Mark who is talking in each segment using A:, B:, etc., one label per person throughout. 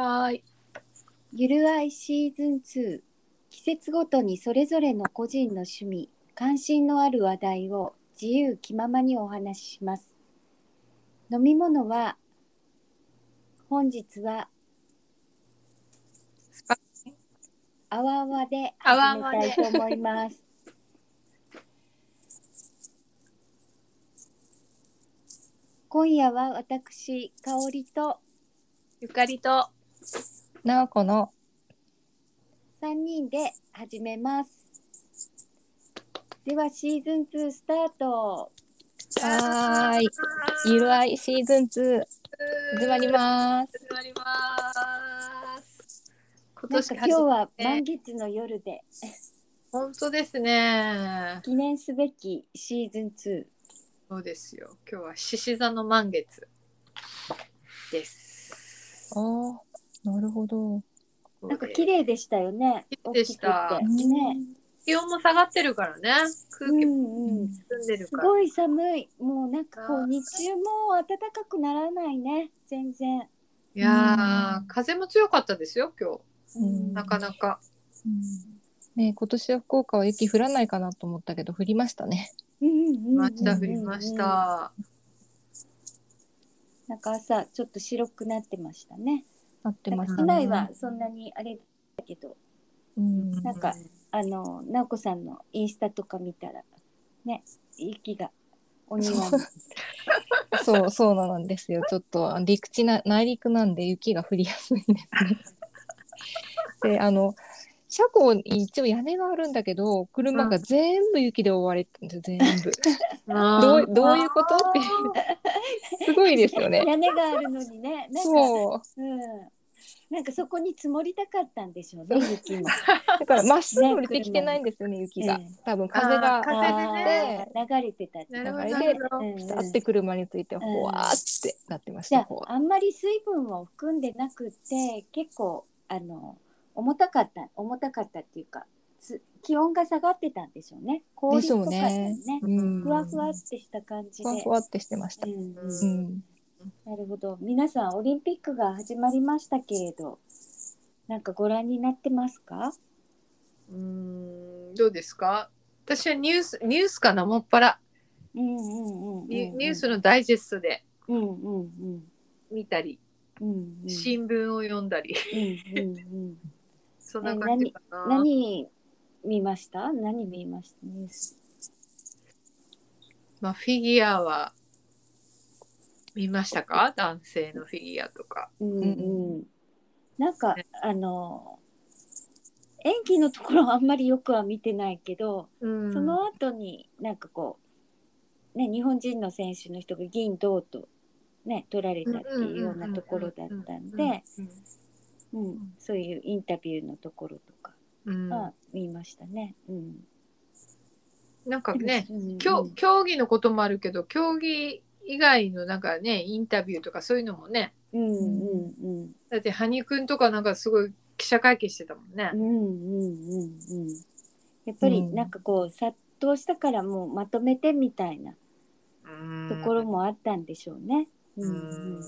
A: はーい。
B: ゆるあいシーズン2季節ごとにそれぞれの個人の趣味関心のある話題を自由気ままにお話しします。飲み物は本日はあわあわで始めたいと思います。今夜は私香りと
A: ゆかりと。
C: なおこの
B: 3人で始めます。ではシーズン2スタート。
C: はーい。ゆるあいシーズン2始まります。
A: 始まります。今
B: なんか
A: 年初
B: 今日は
A: ね
B: 満月の夜で。
A: 本当ですね。
B: 記念すべきシーズン2
A: そうですよ。今日は獅子座の満月です。
C: あーなるほど。
B: なんか綺麗でしたよね。
A: 綺麗でした。
B: ね。
A: 気温も下がってるからね。空
B: う
A: 気も
B: んうん。
A: 澄んでるから。
B: すごい寒い。もうなんかこう日中も暖かくならないね。全然、
A: いやー、風も強かったですよ、今
C: うん。
A: 日。なかなか。
C: ね今年は福岡は雪降らないかなと思ったけど降りましたね。
B: うんうんうんうんうん
A: ました、降りました。
B: なんか朝ちょっと白くなってましたね
C: なってましたね
B: はそんなにあれだけど。
C: うん。
B: なんかあの直子さんのインスタとか見たらね雪がお庭に
C: そうそうなんですよ。ちょっとあ陸地な内陸なんで雪が降りやすいんですね。であの車庫に一応屋根があるんだけど車が全部雪で覆われてるんです全部。どうどういうこと？ってすごいですよね。
B: 屋根があるのにね
C: そう。
B: うん、なんかそこに積もりたかったんでしょうね雪も。
C: だからまっすぐ降りてきてないんですよね、雪が。
B: ええ。
C: 多分風が
A: 風で
B: 流れてた
C: 流れで
A: なるほど。
B: うん。
C: ピタって車についてほわーってなってました。
B: ああんまり水分を含んでなくって結構あの重たかった重たかったっていうかつ気温が下がってたんでしょうね。氷っぽか
C: ね
B: ね。
C: うん。
B: ふわふわってした感じで。
C: ふわふわってしてました。
B: うんうん。
C: うん。
B: なるほど。皆さんオリンピックが始まりましたけれどなんかご覧になってますか？
A: うーん、どうですか？私はニュース、ニュースかな、もっぱら。
B: うんうんうんうん
A: ニュースのダイジェストで
B: うんうんうん。
A: 見たり、
B: うんうん。
A: 新聞を読んだり、
B: うんうんうん。
A: そんな感じかな。
B: 何見ました？何見ました？ニュース。
A: まあ、フィギュアは見ましたか？男性のフィギュアとか。
B: うん
C: う
B: うん。なんかあの演技のところはあんまりよくは見てないけど、
A: うん。
B: その後になんかこうね日本人の選手の人が銀銅とね取られたっていうようなところだったんで、うんそういうインタビューのところとか
A: うん。
B: は見ましたね。うん、
A: なんかね、
B: うん。
A: 競競技のこともあるけど競技以外のなんかねインタビューとかそういうのもね。
B: うんうんうん
A: だって羽生くんとかなんかすごい記者会見してたもんね。
B: う。んうんうんうんやっぱりなんかこう殺到したからもうまとめてみたいな。ところもあったんでしょうね。う
A: うん。
B: うんん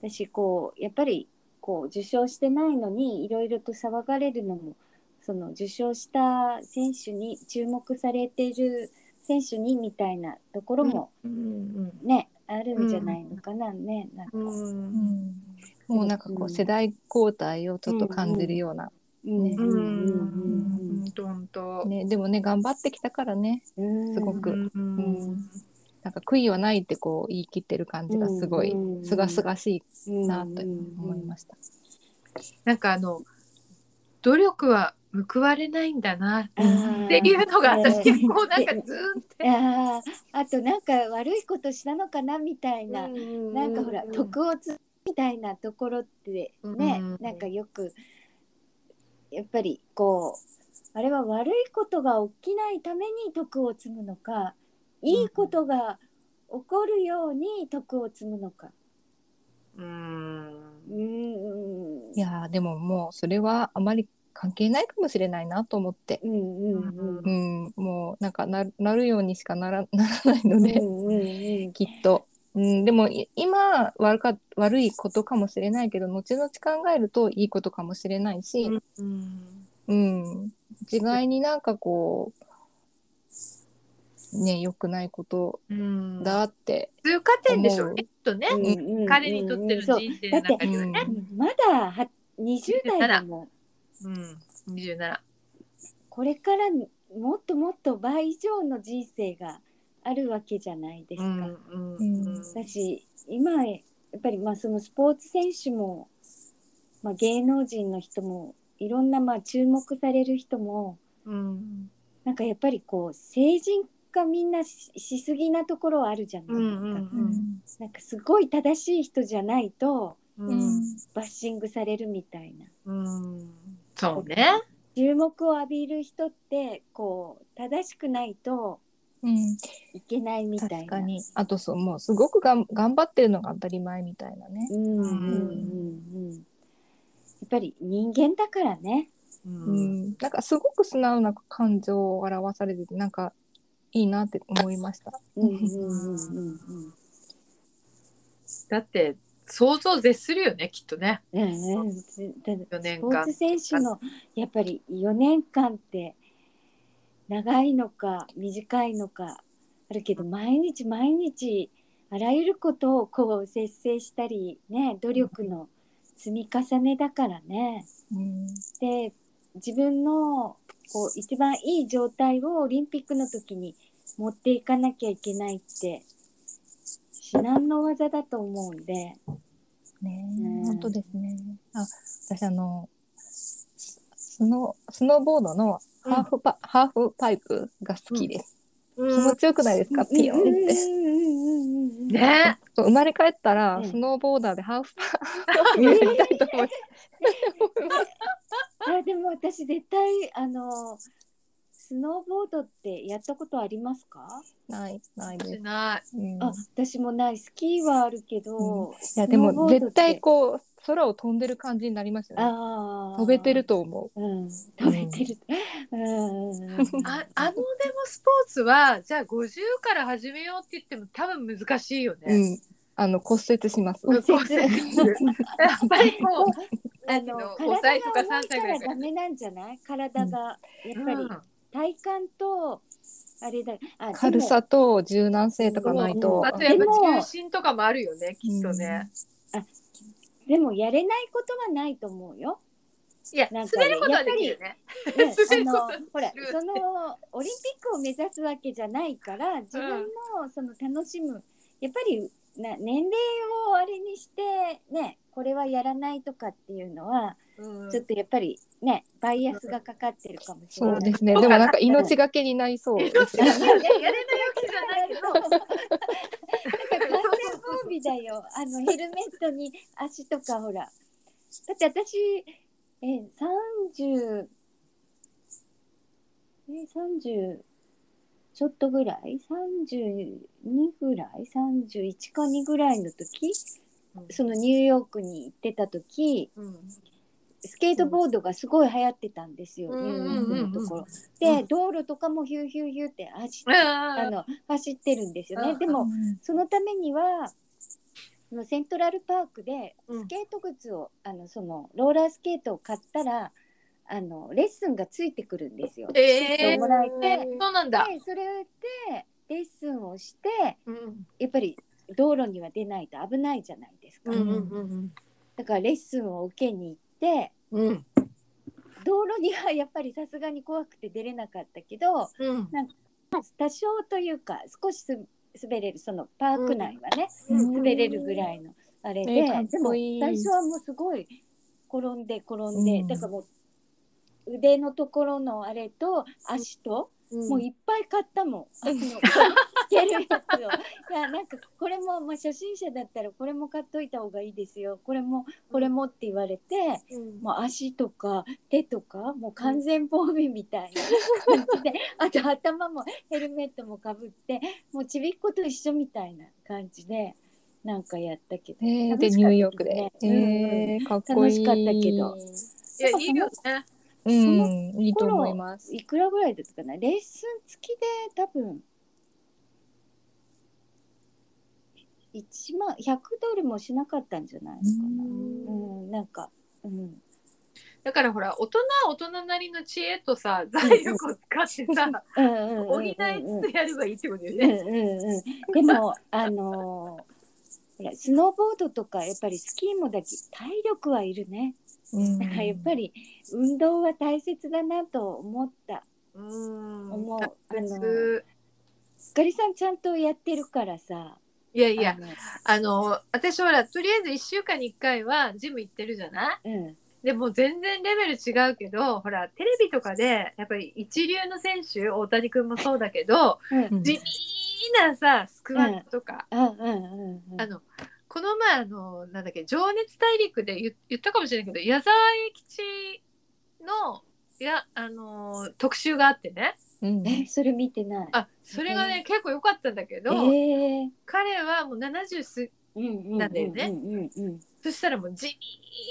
B: 私こうやっぱりこう受賞してないのにいろいろと騒がれるのもその受賞した選手に注目されている選手にみたいなところも
A: うん
B: ね、あるんじゃないのかなね。なんか。
A: う
C: うん。んもうなんかこ
B: う
C: 世代交代をちょっと感じるような。ね。でもね頑張ってきたからね。
B: うん。
C: すごく。
A: うん
C: うんなんか悔いはないってこう言い切ってる感じがすごい
B: うん
C: すがすがし
B: うん
C: いなと思いました。
A: なんかあの努力は報われないんだなっていうのが私
B: うん
A: 結構なんかずーっと
B: あとなんか悪いことしたのかなみたいな、なんかほら、徳をつみたいなところってね、
A: うん。
B: なんかよくやっぱりこうあれは悪いことが起きないために徳を積むのかいいことが起こるように徳を積むのか。
A: うん。
B: うーん。
C: いやーでももうそれはあまり関係ないかもしれないなと思って、
B: うんうん
C: うん、もうなんかななるようにしかならならないので、
B: うんうんうん
C: きっと、うん、でもい今悪か悪いことかもしれないけど後々考えるといいことかもしれないし、
A: うん。
C: うん、一概になんかこうね良くないこと
A: うん
C: だって、
A: 通過点でしょ？う。ねきっとね、
B: うんうん
A: 彼にとっての人生の中ではね。
B: うん。まだは20代でも
A: うん、27。
B: これからもっともっと倍以上の人生があるわけじゃないですか。
A: うんうん
C: うん
B: だし今やっぱりまあそのスポーツ選手も、まあ、芸能人の人もいろんなまあ注目される人も
A: うん
B: なんかやっぱりこう成人化みんなししすぎなところはあるじゃないですか。
A: うんうん
C: うん
B: なんかすごい正しい人じゃないと
A: うん
B: バッシングされるみたいな。
A: うんそうね。
B: 注目を浴びる人ってこう正しくないと
C: うん、
B: いけないみたいな。
C: 確かにあとそうもうすごくがん頑張ってるのが当たり前みたいなね。
B: うんうんうんうん。やっぱり人間だからね。
A: う
C: うんん、なんかすごく素直な感情を表されててなんかいいなって思いました。
B: うんうんうんうんうん。
A: だって想像絶するよねきっとね。
B: うんうん、だ
A: 4年
B: スポー
A: 間
B: ツ。選手のやっぱり4年間って長いのか短いのかあるけど毎日毎日あらゆることをこう節制したりね努力の積み重ねだからね。
C: うん
B: で自分のこう一番いい状態をオリンピックの時に持っていかなきゃいけないって至難の技だと思うんで。
C: ね
B: うん
C: 本当ですね。あ私あのスノスノーボードのハーフパ、ハーフパイプが好きです。気持ちよくないですか、ピヨンって。
B: ね。
C: 生まれ帰ったら、
B: うん
C: スノーボーダーでハーフパイプやりたいと思います。
B: あでも私絶対あのスノーボードってやったことありますか？
C: ないないです。
A: し。ない。
C: うん、
B: あ私もない。スキーはあるけど、
C: いやでも絶対
B: う
C: こう空を飛んでる感じになりますよね。飛べてると思う。
B: うん。飛べてる。うん。
A: ああのでもスポーツはじゃあ50から始めようって言っても多分難しいよね。
C: うん、あの骨折します。
B: 骨折。
A: やっぱりこう
B: あの
A: 5歳とか3
B: 体が重いか。ら
A: 歳ぐらいから
B: ダメなんじゃない？体がやっぱり体幹とあれだあ
C: 軽さと柔軟性とかないと。
A: あとやっぱ
B: でも
A: 重心とかもあるよねきっとね。
B: でもやれないことはないと思うよ。
A: いや
B: なんかね
A: 滑ることはできるよね。
B: ね、
A: 滑る
B: あのほらそのオリンピックを目指すわけじゃないから自分のその楽しむやっぱりな年齢をあれにしてねこれはやらないとかっていうのは
A: うん。
B: ちょっとやっぱりねバイアスがかかってるかもしれ
C: そ
B: ない。
C: うですね。でもなんか命がけになりそう。
A: やれないわけじゃないけど。
B: だから完全防備だよ。あのヘルメットに足とかほら。だって私え三十え三十ちょっとぐらい？三十二ぐらい？三十一か二ぐらいの時？そのニューヨークに行ってた時。
A: うん
B: スケートボードがすごい流行ってたんですよ、
A: うん
B: ニューヨークのところ。
A: う
B: で
A: ん
B: 道路とかもヒューヒューヒューって走って
A: あ
B: あの走ってるんですよね。
A: うん
B: でもそのためにはそのセントラルパークで
A: うん
B: スケート靴を、あのそのローラースケートを買ったらあのレッスンがついてくるんですよ。
A: え
B: ーもらえて
A: そうなんだ。
B: でそれでレッスンをして
A: うん
B: やっぱり道路には出ないと危ないじゃないですか。だからレッスンを受けに行って
A: うんうん。
B: 道路にはやっぱりさすがに怖くて出れなかったけど
A: うん。
B: 多少というか少しす滑れるそのパーク内はね、
C: うん。
B: 滑れるぐらいのあれで、
C: えー
B: でも最初はもうすごい転んで転んで、
C: うん。
B: だからもう腕のところのあれと足と、もういっぱい買ったもん。あのつけるやつを。いやなんかこれも、まあ、初心者だったらこれも買っといた方がいいですよ。これもこれもって言われて、
A: うん
B: もう足とか手とかもう完全防備みたいな感じで、あと頭もヘルメットもかぶってもうちびっこと一緒みたいな感じでなんかやったけど、
C: えー、で
B: 楽しかった
C: ニューヨークで。
B: ですね
C: えー、かっこいい。
B: 楽しかったけど
A: いやいいよね。
C: うん、いいと思います。
B: いくらぐらいだったかな？レッスン付きで多分1万100ドルもしなかったんじゃないのかな。
A: うん
B: うん、なんか、うん、
A: だからほら大人は大人なりの知恵とさ財力を使ってさ補いつつやればいいってことよ
B: うん
A: ね。
B: うんうん。でもあのースノーボードとかやっぱりスキーもだけ体力はいるね。
C: うん
B: だからやっぱり運動は大切だなと思った。
A: うん
B: 思う
A: 大切
B: ひかりさんちゃんとやってるからさ。
A: いやいや
B: あの
A: あの私ほらとりあえず1週間に1回はジム行ってるじゃない？
B: うん。
A: でも全然レベル違うけどほらテレビとかでやっぱり一流の選手大谷君もそうだけど
B: うん。
C: うん。
A: 地味なさスクワットとか。あのこの前あのなんだっけ「情熱大陸」で言言ったかもしれないけど矢沢永吉のいやあの特集があってね
C: うん。
B: えそれ見てない。
A: あそれがね、結構良かったんだけど、
B: ええ
A: 彼はもう70す
B: うんうん
A: なんだよねそしたらもう地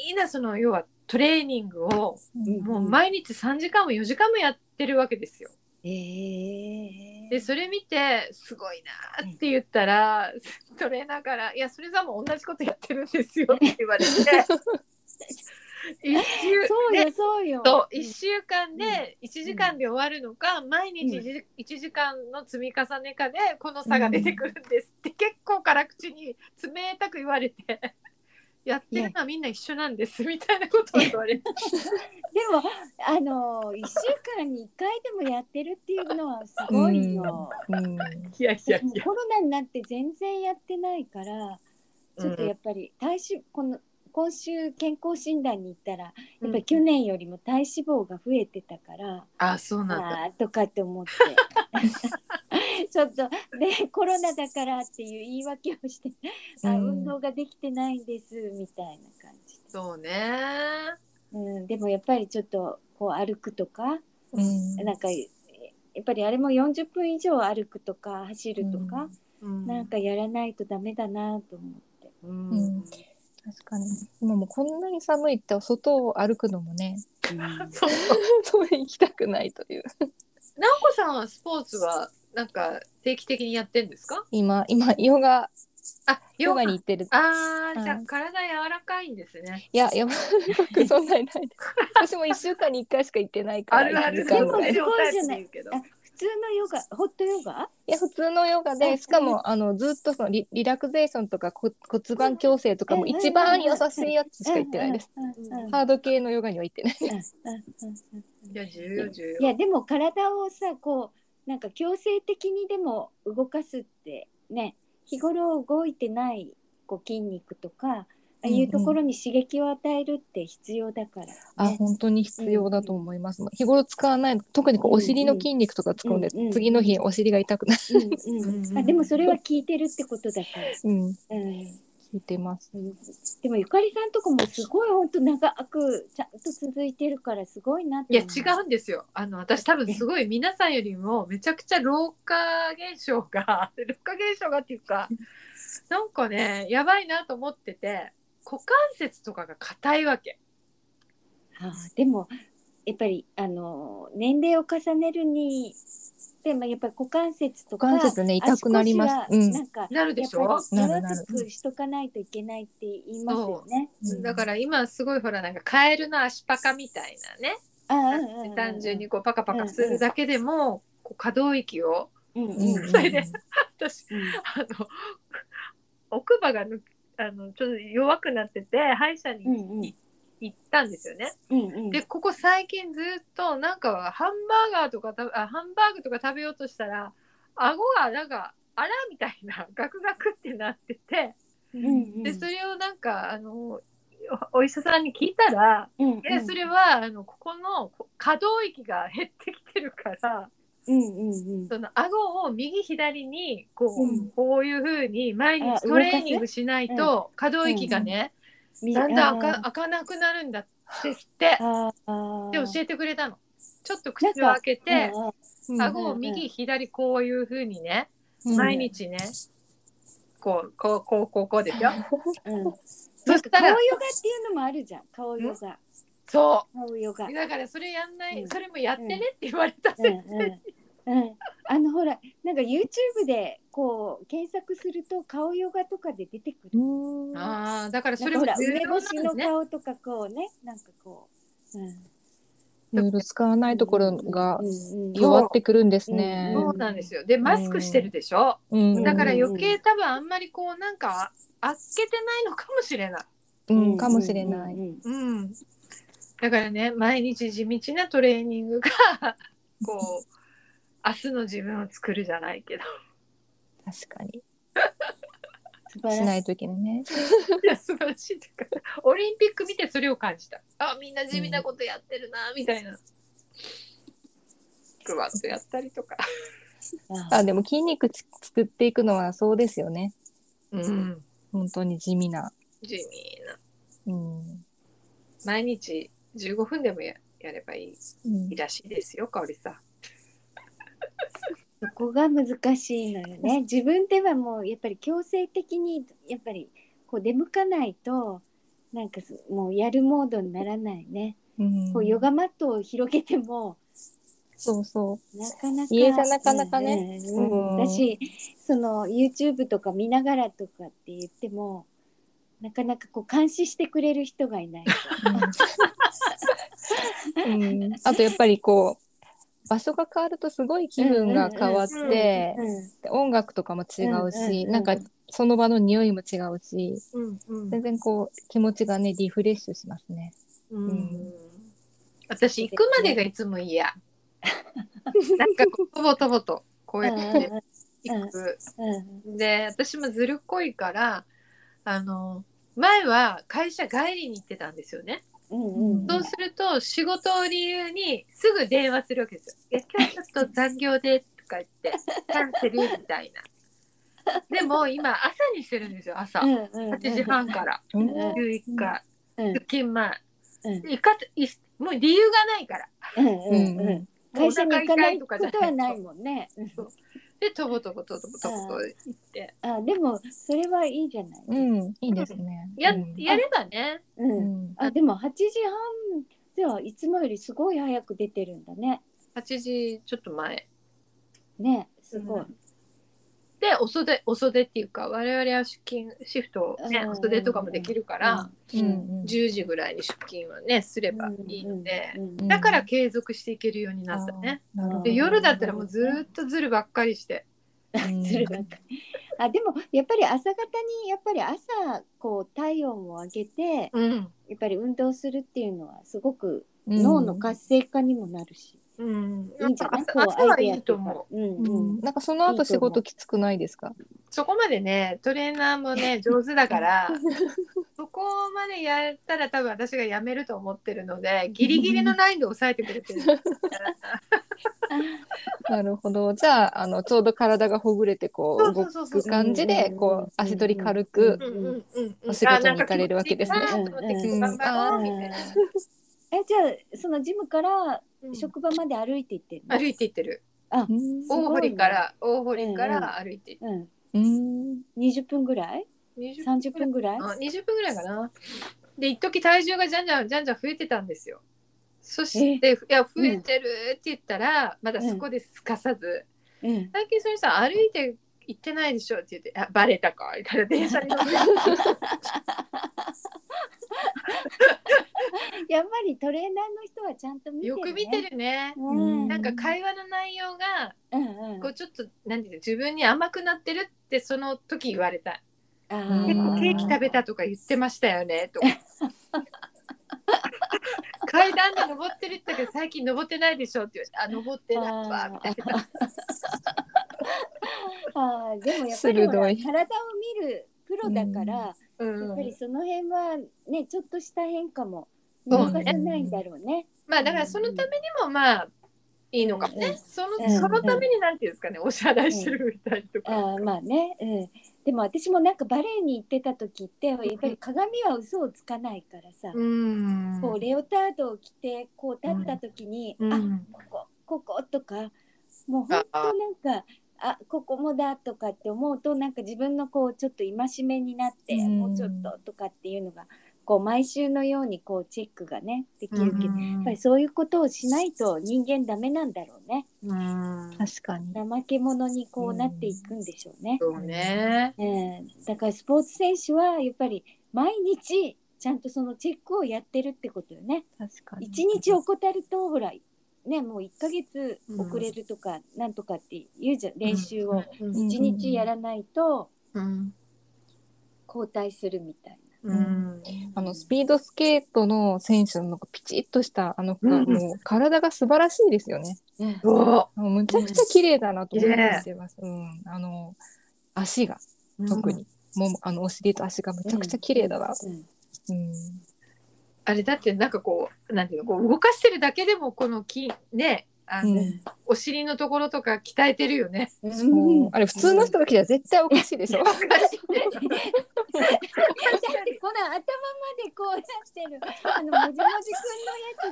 A: 味なその要はトレーニングを
B: うん
A: もう毎日3時間も4時間もやってるわけですよ。
B: ええ
A: でそれ見てすごいなって言ったら、トレーナーから「いやそれさも同じことやってるんですよ」って言われて 一週
B: そう
A: で
B: よそうよ。
A: と1週間で1時間で終わるのか、毎日 1, 時間の積み重ねかでこの差が出てくるんですって、結構辛口に冷たく言われて。や。ってるのはみんな一緒なんですみたいなことを言われて。
B: でもあの一週間に一回でもやってるっていうのはすごいよ。
C: うん。
A: いやいやいや。
B: コロナになって全然やってないからちょっとやっぱり体脂この今週健康診断に行ったらやっぱり去年よりも体脂肪が増えてたから、
A: あそうなんだ。
B: とかって思って。ちょっとでコロナだからっていう言い訳をして、あ
C: うん。
B: 運動ができてないんですみたいな感じで、
A: そうね。
B: うん、でもやっぱりちょっとこう歩くとか
C: うん。
B: なんかやっぱりあれも40分以上歩くとか走るとか、
A: うん。
B: なんかやらないとダメだなと思って。
A: うん
C: うん確かに。今もうこんなに寒いって外を歩くのもね。
A: そう。
C: そう行きたくないという。
A: 直子さんはスポーツはなんか定期的にやってんですか？
C: 今今ヨガ。
A: あ
C: ヨガ。に行ってる。
A: あーじゃあ
C: うん
A: 体柔らかいんですね。
C: いややばくそんなにないです。私も一週間に一回しか行ってないから1時間ぐらい。
B: でも
A: すごいじゃないけど。
B: あ普通のヨガホットヨガ？
C: いや普通のヨガ
B: あ
C: でしかもあのずっとそのリリラクゼーションとかこ骨盤矯正とかも
B: うん。
C: 一番優しいやつしか行ってないです。ハード系のヨガには行ってない。
A: いや
B: でも体をさこうなんか強制的にでも動かすってね日頃動いてないこう筋肉とかああいうところに刺激を与えるって必要だから、ね。
C: あ本当に必要だと思います。日頃使わない特にこうお尻の筋肉とか使うんで、
B: うんうん
C: 次の日お尻が痛くなる。
B: うんうん
A: うん。
B: あでもそれは効いてるってことだから、
C: うん
B: うん
C: 聞いてます。
B: うん。でもゆかりさんとこもすごい本当長くちゃんと続いてるからすごいなって
A: いや違うんですよ。あの私多分すごい皆さんよりもめちゃくちゃ老化現象が 老化現象がっていうかなんかねやばいなと思ってて股関節とかが硬いわけ。
B: あーでもやっぱりあの年齢を重ねるにでもやっぱり股関節とか
C: 股関節ね痛くなります。うん。
B: なんか
A: なるでしょ？
C: なるなる。
B: 柔らかくしとかないといけないって言いますよね。
C: そう。
A: だから今すごいほらなんかカエルの足パカみたいなね。
B: あーうんうんうん
A: 単純にこうパカパカするだけでもこう可動域を
B: うんうん
C: うん。
A: それで私
B: うん。
A: あの奥歯がぬあのちょっと弱くなってて歯医者に行ったんですよね。
B: うんうん。
A: でここ最近ずっとなんかハンバーガーとかたあハンバーグとか食べようとしたら顎がなんかあらみたいな ガクガクってなってて
B: うんうん。
A: でそれをなんかあのおお医者さんに聞いたら
B: うんうん。
A: それはあのここのこ可動域が減ってきてるからその顎を右左にこう,、
B: うん。
A: こういうふうに毎
B: あ
A: 日トレーニングしないと可動域がね、
B: み
A: だんだん開
B: あ
A: か開かなくなるんだですって
B: ーあー。
A: で教えてくれたの。ちょっと口を開けて顎を右左こういうふうにね
C: うん
A: 毎日ねこうこうこうこうこうですよ。
B: うん。
A: そしたら
B: 顔ヨガっていうのもあるじゃん。顔ヨガ
A: そ
B: 顔ヨガ
A: うだからそれやんない、
B: うん
A: それもやってねって言われた
B: うんうん
A: 先生に、
B: うん、あのほらなんか YouTube でこう検索すると顔ヨガとかで出てくる。
C: うん
A: ああだからそれも重
B: 梅干しの。顔とかこうねなんかこう。うん
C: いろいろ使わないところが
B: うんうん
C: 弱ってくるんですね。
A: そうなんですよ。でマスクしてるでしょ？
C: うん
A: だから余計多分あんまりこうなんかあっけてないのかもしれない。
C: うんかもしれない。
B: うんうん
A: うん。だからね毎日地道なトレーニングが こう明日の自分を作るじゃないけど。
C: 確かに。
B: 素晴らし
C: ないといけないね。
A: いや素晴らしいというかオリンピック見てそれを感じた。あみんな地味なことやってるなみたいな。クワッとやったりとか。
B: あ
C: あでも筋肉つ作っていくのはそうですよね。
A: うん。
C: 本当に地味な。
A: 地味な。
C: うん。
A: 毎日15分でもややればい
C: うん
A: いらしいですよ、かおりさん。
B: そこが難しいのよね。自分ではもうやっぱり強制的にやっぱりこう出向かないとなんかすもうやるモードにならないね。
C: うん
B: こうヨガマットを広げても
C: そうそ
B: なかなか
C: 家じゃなかなかね
B: うんうん
C: うん
B: だしその YouTube とか見ながらとかって言ってもなかなかこう監視してくれる人がいない。
C: う。ん。あとやっぱりこう場所が変わるとすごい気分が変わって、音楽とかも違うし、
B: う
C: なんかその場の匂いも違うし、全然こう気持ちがねリフレッシュしますね。
A: うん私行くまでがいつも嫌。なんかとぼとぼとこうやって行く。で私もずるっこいからあの前は会社帰りに行ってたんですよね。
B: うんうん
A: そうすると仕事を理由にすぐ電話するわけですよ。いや今日ちょっと残業でとか言って キャンセルみたいな。でも今朝にしてるんですよ朝。
B: うんうん
A: 8時半から
C: うん
B: ん
A: 11回
B: うん
A: 出勤前。
B: うん
A: 行かいもう理由がないから。
B: うんうんうん会社に行かないことはないもんね。うん
A: でとぼとぼとぼとぼと行って
B: あでもそれはいいじゃない。
C: うん、いいですね。
A: や,、
C: うん
A: やればね。
B: う。
C: うんん
B: あでも8時半ではいつもよりすごい早く出てるんだね。
A: 8時ちょっと前。
B: ねすごい。
A: でお袖お袖っていうか我々は出勤シフト、ね、
B: うん。
A: お袖とかもできるから、
C: うん。うん。
A: 10時ぐらいに出勤はねすればいいので、だから継続していけるようになったね。で夜だったらもうずーっとずるばっかりして。
C: うん。
B: ずるばっかりあでもやっぱり朝方にやっぱり朝こう体温を上げて
A: うん。
B: やっぱり運動するっていうのはすごく
C: うん。
B: 脳の活性化にもなるし、
A: うん、
B: いいんじゃない？
A: 朝はいい
B: と
A: 思う。
B: うん
C: う
B: うん
C: ん。なんかその後仕事きつくないですか？
A: そこまでねトレーナーもね 上手だから そこまでやったら多分私がやめると思ってるのでギリギリのラインで抑えてくれてる。
C: なるほど。じゃああのちょうど体がほぐれてこう動く感じでこう足取り軽く
A: うんうんうん。うん
C: お仕事に行かれるわけですね。
B: えじゃあそのジムから
A: うん
B: 職場まで歩いて行ってるの、
A: 歩いていってる。
C: うん。
A: 大堀から大堀から歩いていって
B: うん、
C: うん。
B: 20分ぐらい
A: ？20
B: 30分ぐらい。
A: あ20分ぐらいかな。で一時体重がじゃんじゃんじゃんじゃん増えてたんですよ。そして「いや増えてる」って言ったら、まだそこですかさず。
B: うん「
A: 最近それさ歩いて行ってないでしょ」って言って「あバレたか」みたいな電車に乗って
B: やっぱりトレーナーの人はちゃんと見てる、ね、
A: よく見てるね。
B: うん、
A: なんか会話の内容が
B: うんうん
A: こうちょっとなんていうの自分に甘くなってるってその時言われた。結構ケーキ食べたとか言ってましたよねとか。階段で登ってるって言ったけど最近登ってないでしょって言われてあ登ってないわみたいな。
B: あーでもやっぱり体を見るプロだから、
A: うん
B: やっぱりその辺はねちょっとした変化も見逃さないんだろうね。
A: まあだからそのためにもまあいいのかもね、
B: うん。
A: その
B: うん。
A: そのためになんていうんですかねお支払いしてるみたいとか、
B: あーまあね、うん、でも私もなんかバレエに行ってた時ってやっぱり鏡は嘘をつかないからさ、
A: うん。
B: こうレオタードを着てこう立った時に、
A: うん。
B: あこここことかもう本当なんかあここもだとかって思うとなんか自分のこうちょっと戒めになって、
C: うん
B: もうちょっととかっていうのがこう毎週のようにこうチェックがねできるけど、やっぱり
A: う
B: そういうことをしないと人間ダメなんだろうね。
A: ん
C: 確かに。
B: 怠け者にこうなっていくんでしょうね。
A: そうね。
B: うん、だからスポーツ選手はやっぱり毎日ちゃんとそのチェックをやってるってことよね。
C: 確かに。
B: 一日怠るとほらねもう1ヶ月遅れるとかなんとかって言うじゃん練習を。
A: うん。
B: 一日やらないと
A: うん
B: 交代するみたい
A: うん。
C: あのスピードスケートの選手のなんかピチッとしたあの服は
A: うん。
C: もう体が素晴らしいですよね。うむちゃくちゃ綺麗だなと思ってます。うん、あの足が
A: う
C: 特に、もうあのお尻と足がむちゃくちゃ綺麗だな。
B: うん。
C: うん、
A: あれだってなんかこうなんていうのこう動かしてるだけでもこのきねあの、
C: うん
A: お尻のところとか鍛えてるよね。
B: うん
C: そうあれ普通の人が来たら絶対おかしいでしょ。
A: おかしいね
B: だってこの頭までこうなってるあのもじもじ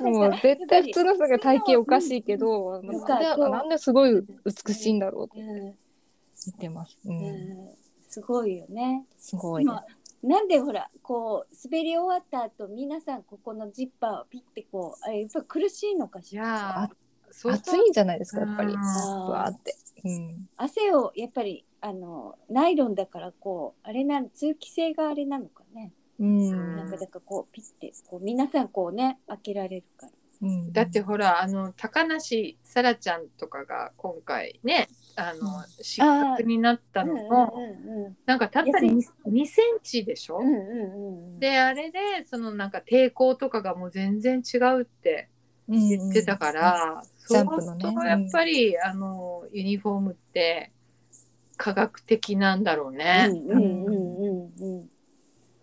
B: くんのやつ
C: もう絶対普通の人が体型おかしいけど、
B: ん
C: なんでなんですごい美しいんだろうって
B: うん
C: 言ってます。うん、
B: うんすごいよね。
C: すごい。
B: まあなんでほらこう滑り終わった後皆さんここのジッパーをピッてこうあれやっぱ苦しいのか
A: い
B: しら
C: 暑いんじゃないですかやっぱり。
A: うん
C: わーって。うん。
B: 汗をやっぱりあのナイロンだからこうあれなん通気性があれなのかね、
C: うん。
B: なんかだからこうピッてこう皆さんこうね開けられるから。
C: うん
A: だってほらあの高梨沙羅ちゃんとかが今回ねあの失格になったのも、
B: うんうん
A: なんかたった
B: 痩せ
A: 2, 2センチでしょ、
B: うんうんうんうん。
A: であれでそのなんか抵抗とかがもう全然違うって言ってたから、
C: ジャンプのね。
A: 相当やっぱり、あのユニフォームって科学的なんだろうね。
B: うんうんうんうんうん。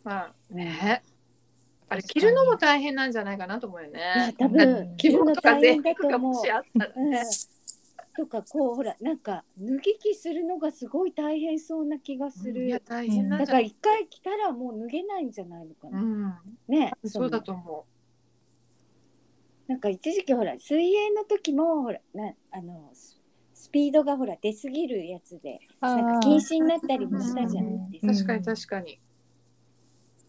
A: まあねあれ着るのも大変なんじゃないかなと思うよね。
B: 多分
A: 着物とか
B: 着る
A: 全
B: の大変だと
A: もしあったら
B: うん。
A: ね。
B: とかこうほらなんか脱ぎ着するのがすごい大変そうな気がする、
A: いや大変なん
B: だから。一回着たらもう脱げないんじゃないのかな、
A: うん、
B: ね。
A: そうだ
B: の
A: と思
B: なんか一時期ほら水泳の時もほらなあのススピードがほら出過ぎるやつでなんか禁止になったりもしたじゃないです
A: う。
B: か、
A: 確かに。確かに。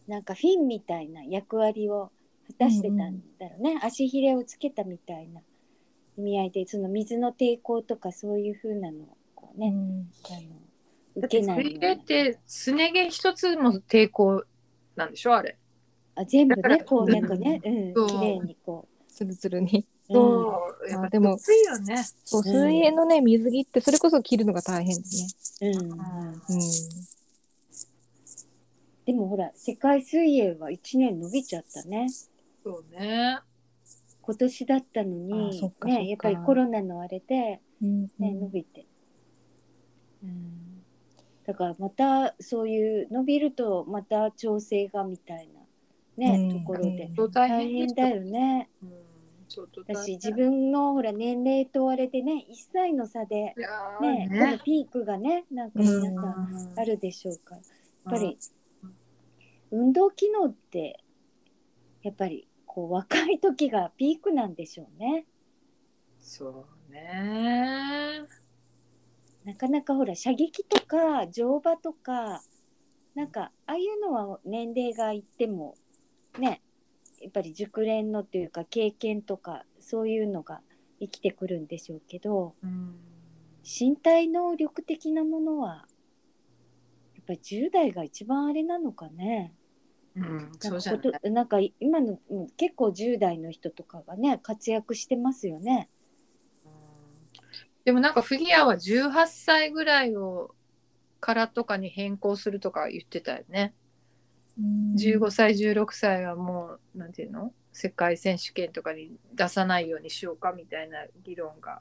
B: なんかフィンみたいな役割を果たしてたんだろうね、足ひれをつけたみたいな意味合いでその水の抵抗とかそういう風なのをこうね、
C: うん
B: あの
A: だ
B: 受けない
A: 水泳ってすね毛一つも抵抗なんでしょあれ。
B: あ全部ねこう
A: うん
B: なんかね、うん綺麗にこ
C: つるつるに。
B: う、
A: そう。やっぱ
C: でも
A: 得意よね。
C: そう
B: うん
C: 水泳のね水着ってそれこそ着るのが大変ですね。うん。
B: でもほら世界水泳は1年伸びちゃったね
A: そうね。
B: 今年だったの
C: あ
B: にねやっぱりコロナのあれで、
C: うん
B: ね伸びて、うん、だからまたそういう伸びるとまた調整がみたいなね、
C: うん。
B: ところで。
C: うん。
A: 大
B: 大変だ
A: よ。
B: よねだし自分のほら年齢とあれでね1歳の差でねこのピークがねなんか皆さんあるでしょうから、やっぱり運動機能ってやっぱりこう若い時がピークなんでしょうね。
A: そうね。
B: なかなかほら射撃とか乗馬とかなんかああいうのは年齢がいってもねやっぱり熟練のというか経験とかそういうのが生きてくるんでしょうけど
A: うん
B: 身体能力的なものはやっぱり10代が一番あれなのかね。
A: うん、
B: な
A: そうじゃない。
B: なんか今のうん結構10代の人とかがね活躍してますよね。
A: でもなんかフィギュアは18歳ぐらいをからとかに変更するとか言ってたよね。15歳16歳はもうなんていうの？世界選手権とかに出さないようにしようかみたいな議論が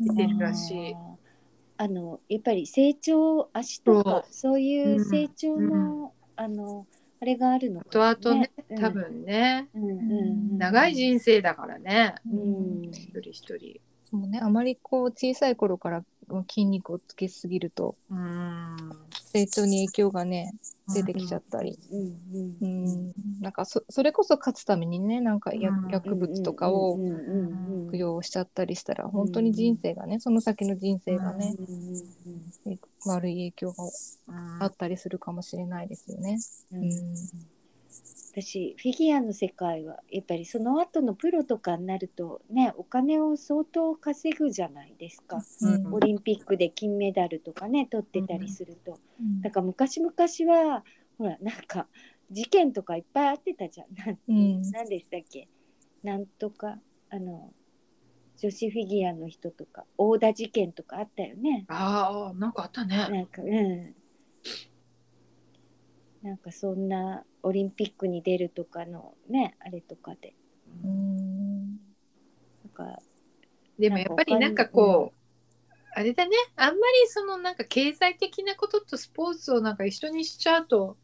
A: 出てるらしい。
B: あのやっぱり成長足とかそう。いう成長の、あのあれがあるのか
A: 後々ね
B: うん。
A: 多分ね、
B: うん。
A: 長い人生だからね。
B: うん。
A: 一人一人。
C: そうね、あまりこう小さい頃から筋肉をつけすぎると
A: うん。
C: 成長に影響がね出てきちゃったり、
B: うん
C: なんかそそれこそ勝つためにねなんか薬物とかを服用しちゃったりしたら本当に人生がねその先の人生がね悪い影響が
A: うん。
C: あったりするかもしれないですよね。
B: うん。
C: うん
B: 私フィギュアの世界はやっぱりその後のプロとかになるとねお金を相当稼ぐじゃないですか、
C: うん。
B: オリンピックで金メダルとかね取ってたりすると、
C: うん。
B: だから昔々はほらなんか事件とかいっぱいあってたじゃん。なん
C: うん。
B: なんでしたっけ？なんとかあの女子フィギュアの人とか大田事件とかあったよね。
A: ああなんかあったね。
B: なんかうん。なんかそんなオリンピックに出るとかのねあれとかで。
C: うん。
B: なんか
A: でもやっぱりなんかこう、あれだね。あんまりそのなんか経済的なこととスポーツをなんか一緒にしちゃうと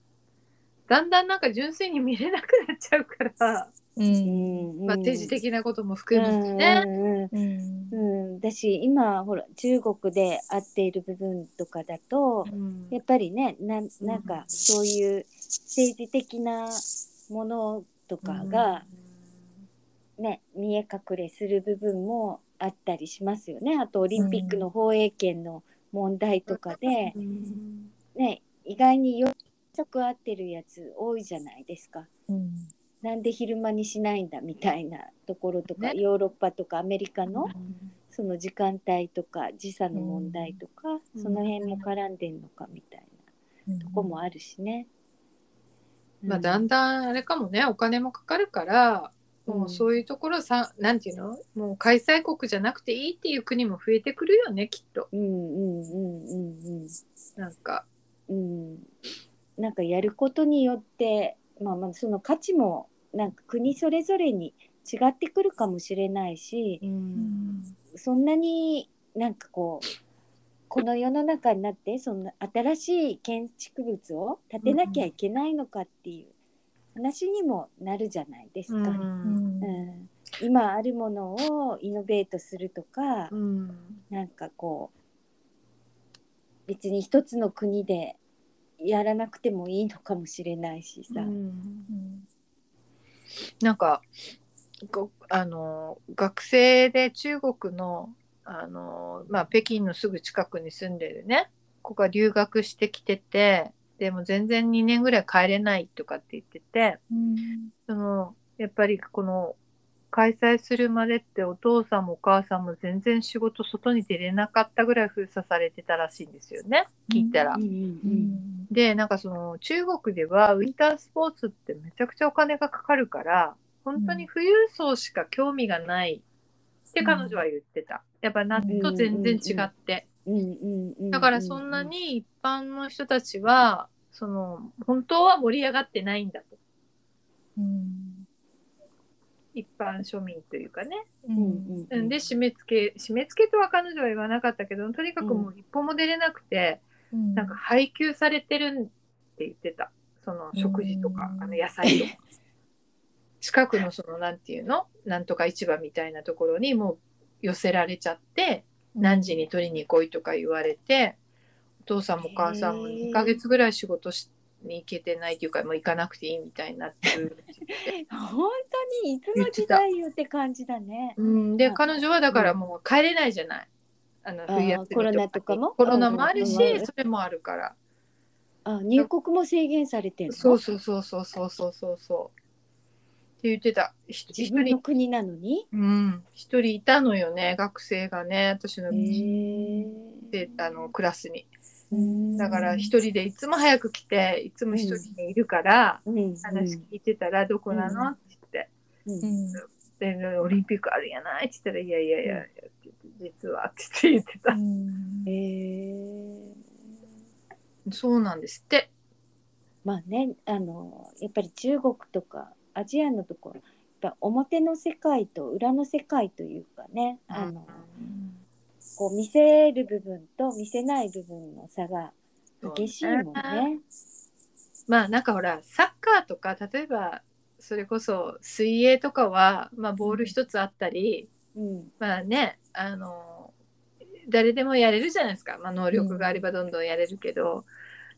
A: だんだんなんか純粋に見れなくなっちゃうから、
C: う
B: うん。ん。
A: まあ、政治的なことも含めてね。
B: うんうん
C: うん。
B: うん、だし今ほら中国で会っている部分とかだと
A: うん。
B: やっぱりねなんなんかそういう政治的なものとかが、ね、見え隠れする部分もあったりしますよね。あとオリンピックの放映権の問題とかで、
A: うん。
B: ね、意外に予測合ってるやつ多いじゃないですか。
C: うん
B: なんで昼間にしないんだみたいなところとか、
A: ね。
B: ヨーロッパとかアメリカのその時間帯とか時差の問題とか、
A: うん。
B: その辺も絡んでんのかみたいなとこもあるしね。
A: まあ、だんだんあれかもねお金もかかるから、もうそういうところさなんていうの？もう開催国じゃなくていいっていう国も増えてくるよねきっと。
B: うんうんうんうん
A: なんか。
B: うんうん。なんかやることによってまあまあその価値もなんか国それぞれに違ってくるかもしれないしそんなになんかこうこの世の中になってそんな新しい建築物を建てなきゃいけないのかっていう話にもなるじゃないですか。
C: うん
B: うん今あるものをイノベートするとか、
A: うん
B: なんかこう別に一つの国でやらなくてもいいのかもしれないしさ。
C: うん
A: なんかごあの学生で中国のあの、まあ、北京のすぐ近くに住んでるね子が留学してきててでも全然2年ぐらい帰れないとかって言っててそのやっぱりこの開催するまでってお父さんもお母さんも全然仕事外に出れなかったぐらい封鎖されてたらしいんですよね聞いたら。
B: うんうん
C: うん
A: でなんかその中国ではウィンタースポーツってめちゃくちゃお金がかかるから本当に富裕層しか興味がないって彼女は言ってた。やっぱ夏と全然違って。だからそんなに一般の人たちはその本当は盛り上がってないんだと。
C: うん
A: 一般庶民というかね。
C: う
B: うんんうん。
A: うん。で締め付け締め付けとは彼女は言わなかったけどとにかくもう一歩も出れなくて、
C: うん。
A: なんか配給されてるって言ってた。その食事とか、
C: うん。
A: あの野菜とか。近くのそのなんていうの？なんとか市場みたいなところにもう寄せられちゃって何時に取りに来いとか言われてお父さんもお母さんも
B: へー
A: 2ヶ月ぐらい仕事しに行けてないっていうかもう行かなくていいみたいになってる。
B: 本当にいつの時代よって感じだね。
A: うん、で
B: あ
A: 彼女はだからもう帰れないじゃない。あの冬休み
B: コロナとかも？
A: コロナもあるし、
B: うん
A: それもあるから。
B: あ入国も制限されてるの？
A: そうそうそうそうそうそうそうそう。って言ってた。
B: 自分の
A: 人、
B: 国なのに？
A: うん、一人いたのよね、学生がね、私の
B: へえ
A: であのクラスに。
B: うん。
A: だから一人でいつも早く来て、いつも一人でいるから、
B: うん。
A: 話聞いてたら、どこなのって言って。
B: うん。
A: で、オリンピックあるやないって言ったら、いやいやいや、って言って実はって言ってた。
B: へえ
A: そうなんですって。
B: まあねあのやっぱり中国とかアジアのところやっぱ表の世界と裏の世界というかねあのこう見せる部分と見せない部分の差が激しいもんね。
A: まあなんかほらサッカーとか例えばそれこそ水泳とかは、まあ、ボール一つあったり、
B: うん。
A: まあねあの誰でもやれるじゃないですか、まあ、能力があればどんどんやれるけど、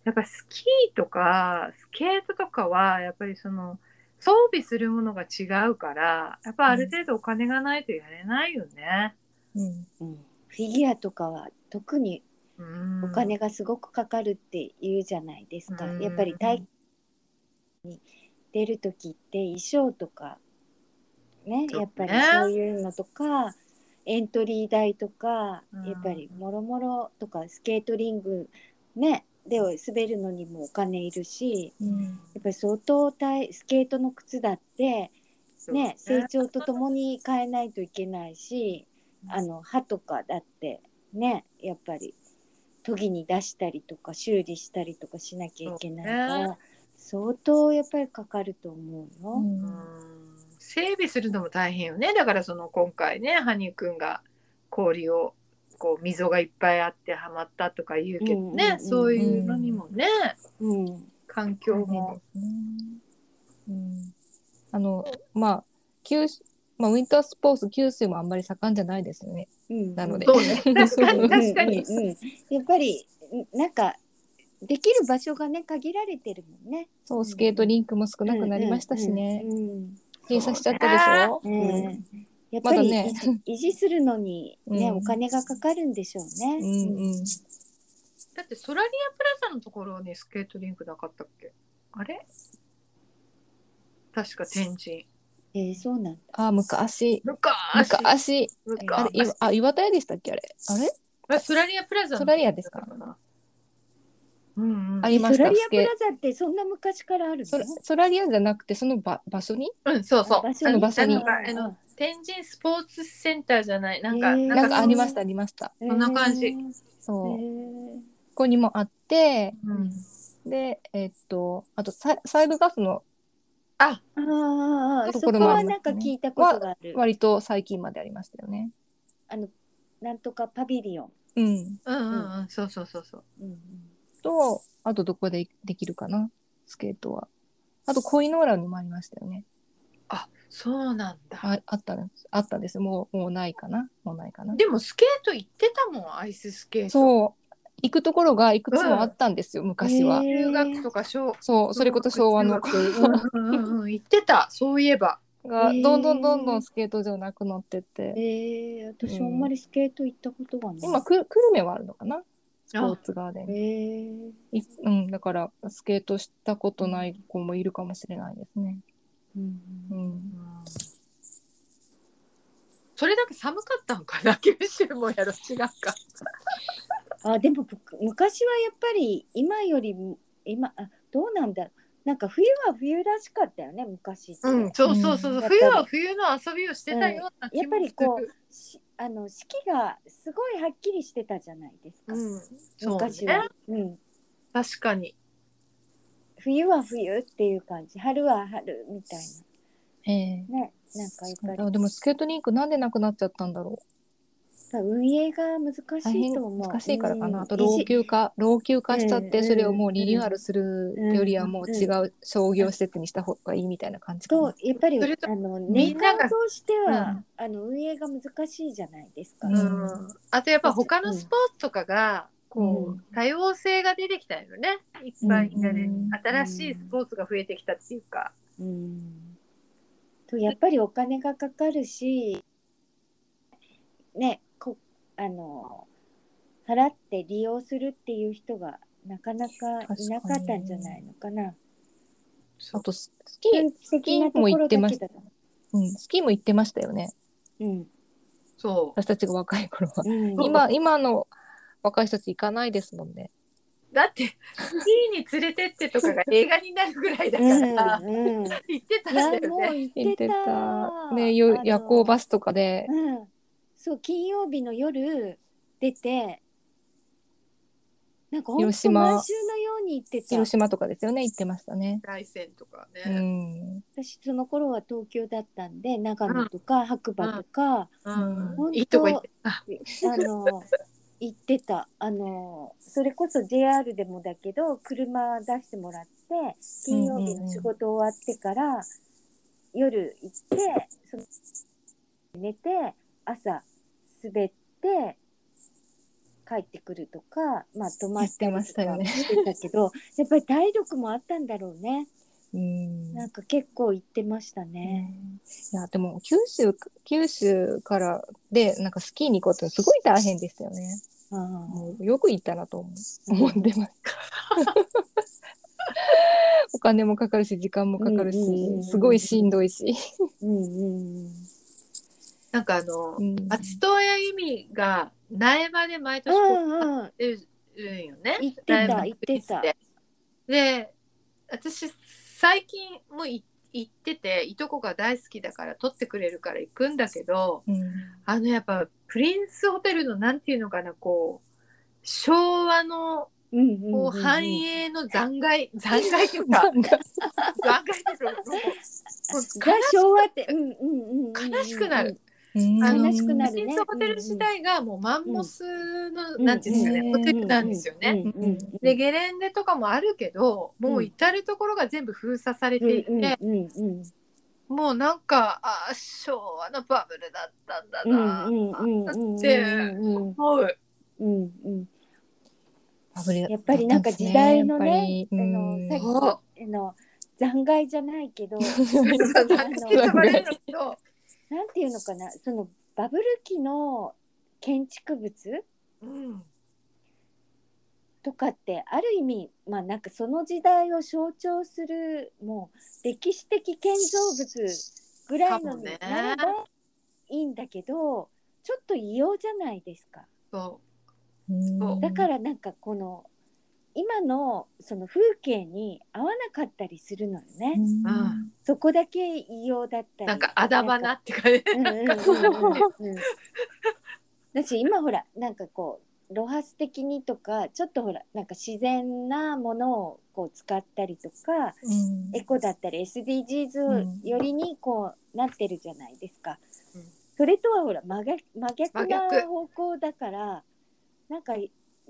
A: やっぱスキーとかスケートとかはやっぱりその装備するものが違うからやっぱある程度お金がないとやれないよね。
C: うん。
B: うんフィギュアとかは特に
A: うん。
B: お金がすごくかかるって言うじゃないですか。
A: うん。
B: やっぱり大に出る時って衣装とかねやっぱりそういうのとかエントリー代とか、
A: うん。
B: やっぱりもろもろとかスケートリングねで滑るのにもお金いるし
C: うん。
B: やっぱり相当大スケートの靴だってね。成長とともに変えないといけないしあの歯とかだってねやっぱり研ぎに出したりとか修理したりとかしなきゃいけないから、相当やっぱりかかると思うよ。
A: 整備するのも大変よね。だからその今回ね羽生くんが氷をこう溝がいっぱいあってはまったとか言うけどね、
B: うんうんうん
A: そういうのにもね
B: うん。
A: 環境も。
C: うん、あのまあまあウィンタースポーツ九州もあんまり盛んじゃないですよね。
B: うん。
C: なので。
A: そうね。確かに確かに。
B: うんやっぱりんなんかできる場所がね限られてるもんね。
C: そうスケートリンクも少なくなりましたしね。閉鎖しちゃったでしょ？
B: う。ん。うん。やっぱり
C: まだね。
B: 維持するのにね、
C: うん。
B: お金がかかるんでしょうね。
C: うんうん。
A: だってソラリアプラザのところにスケートリンクなかったっけ？あれ？確か天神
B: えーそうなんだ。
C: あ昔。
A: 昔。
C: 昔。
A: 昔。
C: あれいあ岩田屋でしたっけあれ？あれ？
A: あソラリアプラザの
C: ソラリアですか？
A: うんうん。
C: ありました。
B: ソラリアプラザってそんな昔からある
C: ソ
B: の
C: ラソラリアじゃなくてその場場所に？
A: うんそうそう。
B: 場所
C: あの場所に。
A: あの天神スポーツセンターじゃない？なんか、
B: へー。
C: なんかありました
A: た
C: ありました。
B: そ
A: そんな感じ。
C: そう。こ
B: へ
C: こにもあって
A: うん。
C: でえっとあとササイドガスの
A: あ
B: ーああそこ
C: ところもあ
B: は
C: りますね
B: なんか聞いたことがある。
C: 割と最近までありましたよね。
B: あのなんとかパビリオン。
C: うん。
A: うんうんうんそうそうそうそう
B: うんうん
C: とあとどこでできるかな？スケートは。あとコイノーラにもありましたよね。
A: あそうなんだ
C: ああったんですあったんですもうもうないかな？もうないかな？
A: でもスケート行ってたもんアイススケート
C: そう行くところがいくつもあったんですよ、昔は。
B: へー。
A: 中学とか小
C: そうそれこそ昭和の
A: うんうん行ってた。そういえば
C: がどんどんどんどんスケート場なくなってって、
B: えー、私あんまりスケート行ったことがない。
C: 今く久留米はあるのかな？スポーツガーデン。
B: えー、
C: いうん、だからスケートしたことない子もいるかもしれないですね。
B: うん
C: う
B: うん。
C: ん、
A: それだけ寒かったのかな？九州もやろ違うか
B: あでも僕昔はやっぱり今よりも今あどうなんだろう。なんか冬は冬らしかったよね昔って、
A: うんそうそうそう、
B: う。ん。
A: 冬は冬の遊びをしてたような気もする、
B: やっぱりこうしあの四季がすごいはっきりしてたじゃないですか、
A: うん。そう
B: 昔は
A: ね、
B: うん、
A: 確かに。
B: 冬は冬っていう感じ。春は春みたい
C: ええ。
B: なねなんかやっぱり。
C: あでもスケートリンクなんでなくなっちゃったんだろう
B: 運営が難しいと思う。
C: 難しいからかな、
B: うん。
C: あと老朽化老朽化しちゃって、
B: うん
C: それをもうリニューアルするよりはもう違う商業施設にした方がいいみたいな感じかな。
B: とやっぱりあの年間通しては、
A: うん。
B: あの運営が難しいじゃないですか。
A: あとやっぱ他のスポーツとかがこう、
B: うん。
A: 多様性が出てきたよね。いっぱいみん新しいスポーツが増えてきたっていうか、
B: うん。とやっぱりお金がかかるしねこあの払って利用するっていう人がなかなかいなかったんじゃないのかな。
C: あとススキー、
B: 本質的なところだけだと。
C: うん、スキーも行ってましたよね。
B: うん。
A: そう。
C: 私たちが若い頃は。
B: うん。
C: 今今の若い人たち行かないですもんね。
A: だってスキーに連れてってとかが映画になるぐらいだか
B: うん
A: ら、
B: うん、い
A: 行ってたん
B: や
A: だよね。
B: 行
C: 行って
B: ってた。
C: たね夜行バスとかで
B: うん、そう金曜日の夜出てなんか本当
C: 広島。
B: 毎週のように行ってた。
C: 広島とかですよね行ってましたね。
A: 大山とか
C: う
A: ね。
C: ん。
B: 私その頃は東京だったんで長野とか白馬とか、
A: うん。
B: 本当
A: いいとこ行ってた。
B: あの行ってた。あのそれこそ JR でもだけど車出してもらって金曜日の仕事終わってから、夜行ってその寝て朝滑って帰ってくるとか、まあ、泊まっ
C: てましたよね
B: してたけど やっぱり体力もあったんだろうね
C: うん
B: なんか結構行ってましたね。
C: いやでも九州九州からでなんかスキーに行こうってすごい大変でしたよね。
B: ああ
C: もうよく行ったなと思う思ってます。お金もかかるし時間もかかるし、
B: うんうんうん
C: すごいしんどいし。
B: うんうん
A: なんかあの、
C: うん。
A: 松任谷由実が苗場で毎年
B: う
A: こうん
B: うんうん
A: 出るん。よね。
B: 言ってた
A: 苗場
B: 言って。た。
A: でで私最近もい行ってていとこが大好きだから撮ってくれるから行くんだけど
C: うん。
A: あのやっぱプリンスホテルのなんていうのかなこう昭和の
B: うんうんうん
A: こう繁栄の残骸残骸っていうか 残骸。っていうかもうもう
B: ザ昭和って、うんうんうんうん、
A: 悲しくなる。
C: うん
A: あ
B: しくなる
A: プリンスホテル自体がもうマンモスの、なん。ていうんですかね、
C: うん。
A: ホテルなんですよね。
B: うん。うんうん。
A: でゲレンデとかもあるけどもう至る所が全部封鎖されていて、
B: うんうん。うん
A: もうなんかあー昭和のバブルだったんだ
B: うん
A: な
B: うんうんうん
A: って
B: うん
A: 思う。
B: うんうん。
C: バブル
B: やっぱりなんか時代のねあの
C: うん
B: さっきの残骸じゃないけど
A: そうなんか言葉悪いんだけど
B: なんていうのかな？そのバブル期の建築物？
A: うん。
B: とかってある意味まあなんかその時代を象徴するもう歴史的建造物ぐらいのなればいいんだけどちょっと異様じゃないですか。
A: そ
C: う。ん。
B: だからなんかこの今のその風景に合わなかったりするのよね。
C: うん
B: そこだけ異様だったり。
A: うなんかあだ花って感じ。
B: うんうんうんうんうんだし今ほらなんかこうロハス的にとかちょっとほらなんか自然なものをこう使ったりとか
C: うん
B: エコだったり SDGs よりにこうなってるじゃないですか。
A: うん
B: それとはほら真逆真逆
A: 真
B: な
A: 逆
B: 方向だからなんか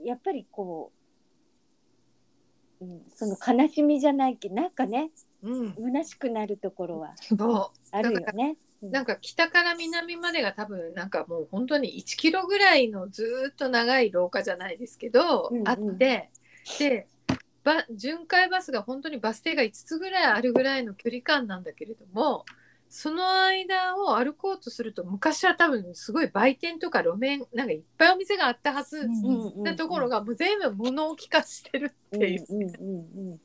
B: やっぱりこう、うん、その悲しみじゃないけどなんかね
A: うん、
B: 虚しくなるところは
A: そ
B: あるよね。
A: うなんか北から南までが多分なんかもう本当に1キロぐらいのずーっと長い廊下じゃないですけど、
B: うんうん。
A: あってでば巡回バスが本当にバス停が5つぐらいあるぐらいの距離感なんだけれどもその間を歩こうとすると昔は多分すごい売店とか路面なんかいっぱいお店があったはずなところがもう全部物置化してるっていう。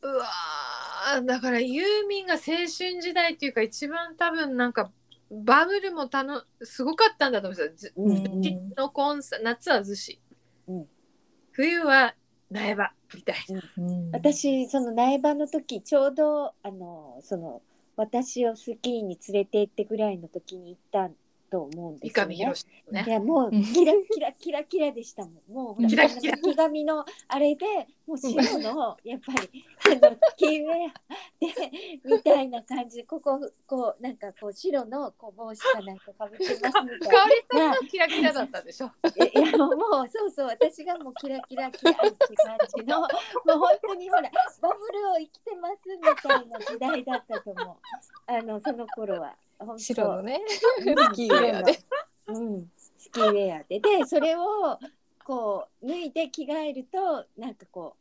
B: う
A: わーだからユーミンが青春時代っていうか一番多分なんかバブルもたのすごかったんだと思うんですよ。夏は逗子、
B: うん。
A: 冬は苗場みたい
C: うん。
B: 私その苗場の時ちょうどあのその私をスキーに連れて行ってぐらいの時に行ったと思うんですよね。
A: ね。
B: いやもう
C: うん
B: キラキラキラキラでしたもん。もう
A: キラキ
B: 紙のあれでもう白のやっぱりあのスキーウェアでみたいな感じこここうなんかこう白のこう帽子かなんかかぶってますみたい
A: りさんのキラキラだったでしょ。
B: いやもうそうそう私がもうキラキラキラって感じのもう本当にほらバブルを生きてますみたいな時代だったと思うあのその頃は
C: 白のね。
B: うん
C: スキーウェアで。
B: うん。スキーウェアで。でそれをこう脱いで着替えるとなんかこ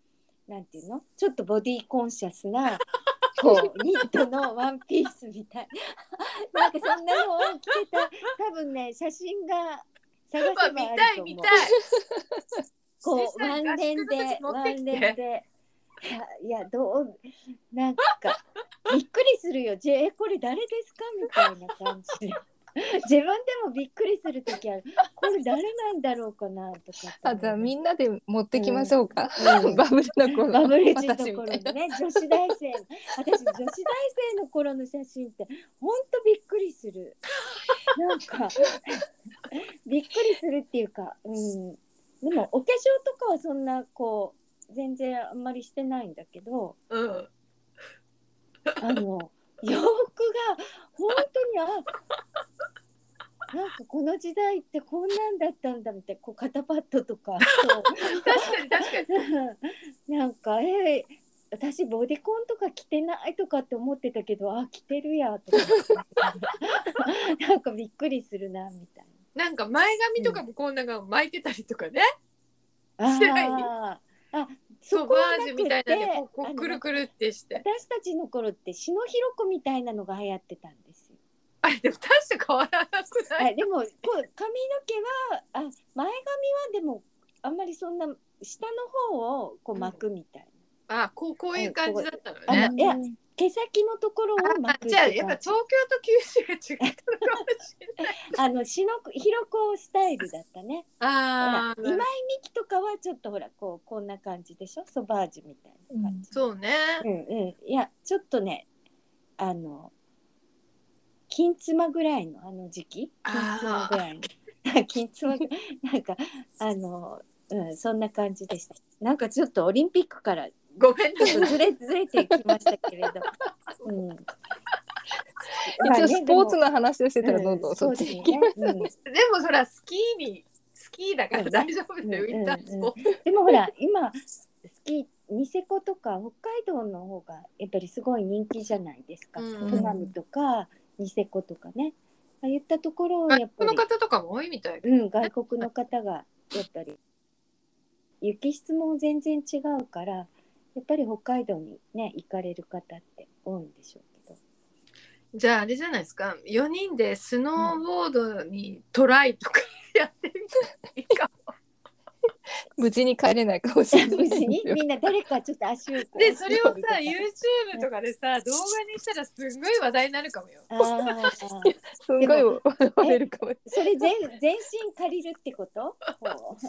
B: うなんていうの？ちょっとボディコンシャスなこうニットのワンピースみたい。なんかそんなのを着てた。多分ね写真が探せばある
A: 見たい
B: と思う
A: 見たい。
B: こう
A: 実際
B: ワンレンでワンレンでいやいやどうなんかびっくりするよ。えこれ誰ですか？みたいな感じ。で 自分でもびっくりする時ある。これ誰なんだろうかな？とか
C: あじゃあみんなで持ってきましょうか、
B: うん。
C: バブルの頃
B: バブル時の頃
C: たいな
B: のね女子大生。私女子大生の頃の写真ってほんとびっくりする。なんかびっくりするっていうか、うん、でもお化粧とかはそんなこう全然あんまりしてないんだけど
A: うん。
B: あの洋服が本当にあなんかこの時代ってこんなんだったんだみたいなこう肩パッドとか
A: 確かに確かに。
B: なんかえー私ボディコンとか着てないとかって思ってたけどあ着てるやとか なんかびっくりするなみたい
A: なんか前髪とかもこんなの巻いてたりとかね。
B: な。
A: してない？
B: あーあ
A: そ
B: こ
A: バ
B: はなくて
A: ージュみたいなんでこうくるくるってして。
B: 私たちの頃って篠弘子みたいなのが流行ってたんですよ。
A: あれでも大して変わらなくない？
B: あでもこう髪の毛はあ前髪はでもあんまりそんな下の方をこう巻くみたいな。
A: あこうこういう感じだったの
B: あ
A: ね
B: のいや毛先のところを
A: あ
B: 巻く
A: じ。ゃあやっぱ東京と九州が違ったのかもしれない。
B: あのしのひろこスタイルだったね。ほら
A: あ。ー
B: 今井美樹とかはちょっとほらこうこんな感じでしょ？ソバージュみたいな感じ。
A: そうね。
B: うんうん。いやちょっとねあの金妻ぐらいのあの時期？金妻ぐらいの。金妻ぐなんかあのうんそんな感じでした。なんかちょっとオリンピックから
A: ごめんね
B: ちょっとずれずれてきましたけれど。うん、
C: 一応スポーツ
B: の
C: の話をしてたらどんどんそっちに行きます。
B: うん。
A: でもそらスキーにスキーだから大丈夫だよ、
B: うん
A: ウィンタースポーツ、
B: でもほら今スキーニセコとか北海道の方がやっぱりすごい人気じゃないですか。
A: うん
B: トマムとかニセコとかね。ああいったところをやっぱり
A: 外国の、方とかも多いみたい
B: うん、外国の方がやっぱり。雪質も全然違うからやっぱり北海道にね行かれる方って多いんでしょうけど。
A: じゃああれじゃないですか4人でスノーボードにトライとか やってみたらいいかも
C: 無事に帰れないかもしれない
B: 無事に。みんな誰かちょっと足を
A: でそれをさ YouTube とかでさ動画にしたらすんごい話題になるかもよ
B: あー
C: すんごい笑われるかも。
B: それ全全身借りるってこと？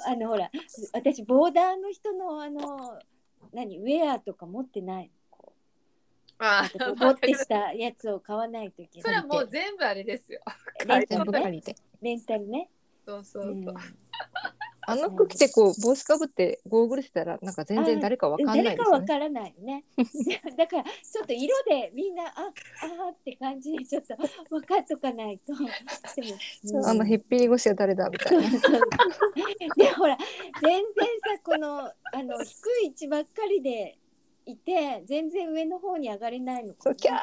B: あのほら私ボーダーの人のあの何ウェアとか持ってないこ
A: あ
B: う ボってしたやつを買わないといけ
A: それ
B: な
A: はいもう全部あれですよ。
B: レンタルね？レンタルね、
A: そうそうそう、
B: うん。
C: あの服着てこう帽子かぶってゴーグルしてたらなんか全然誰かわかんない
B: 誰
C: ですよね。
B: かわからないよね。だからちょっと色でみんなああーって感じでちょっと分かっとかないと。
C: あのへっぴり腰は誰だ？みたいな。
B: でほら全然さこのあの低い位置ばっかりでいて全然上の方に上がれないの。か
C: そうキャーっ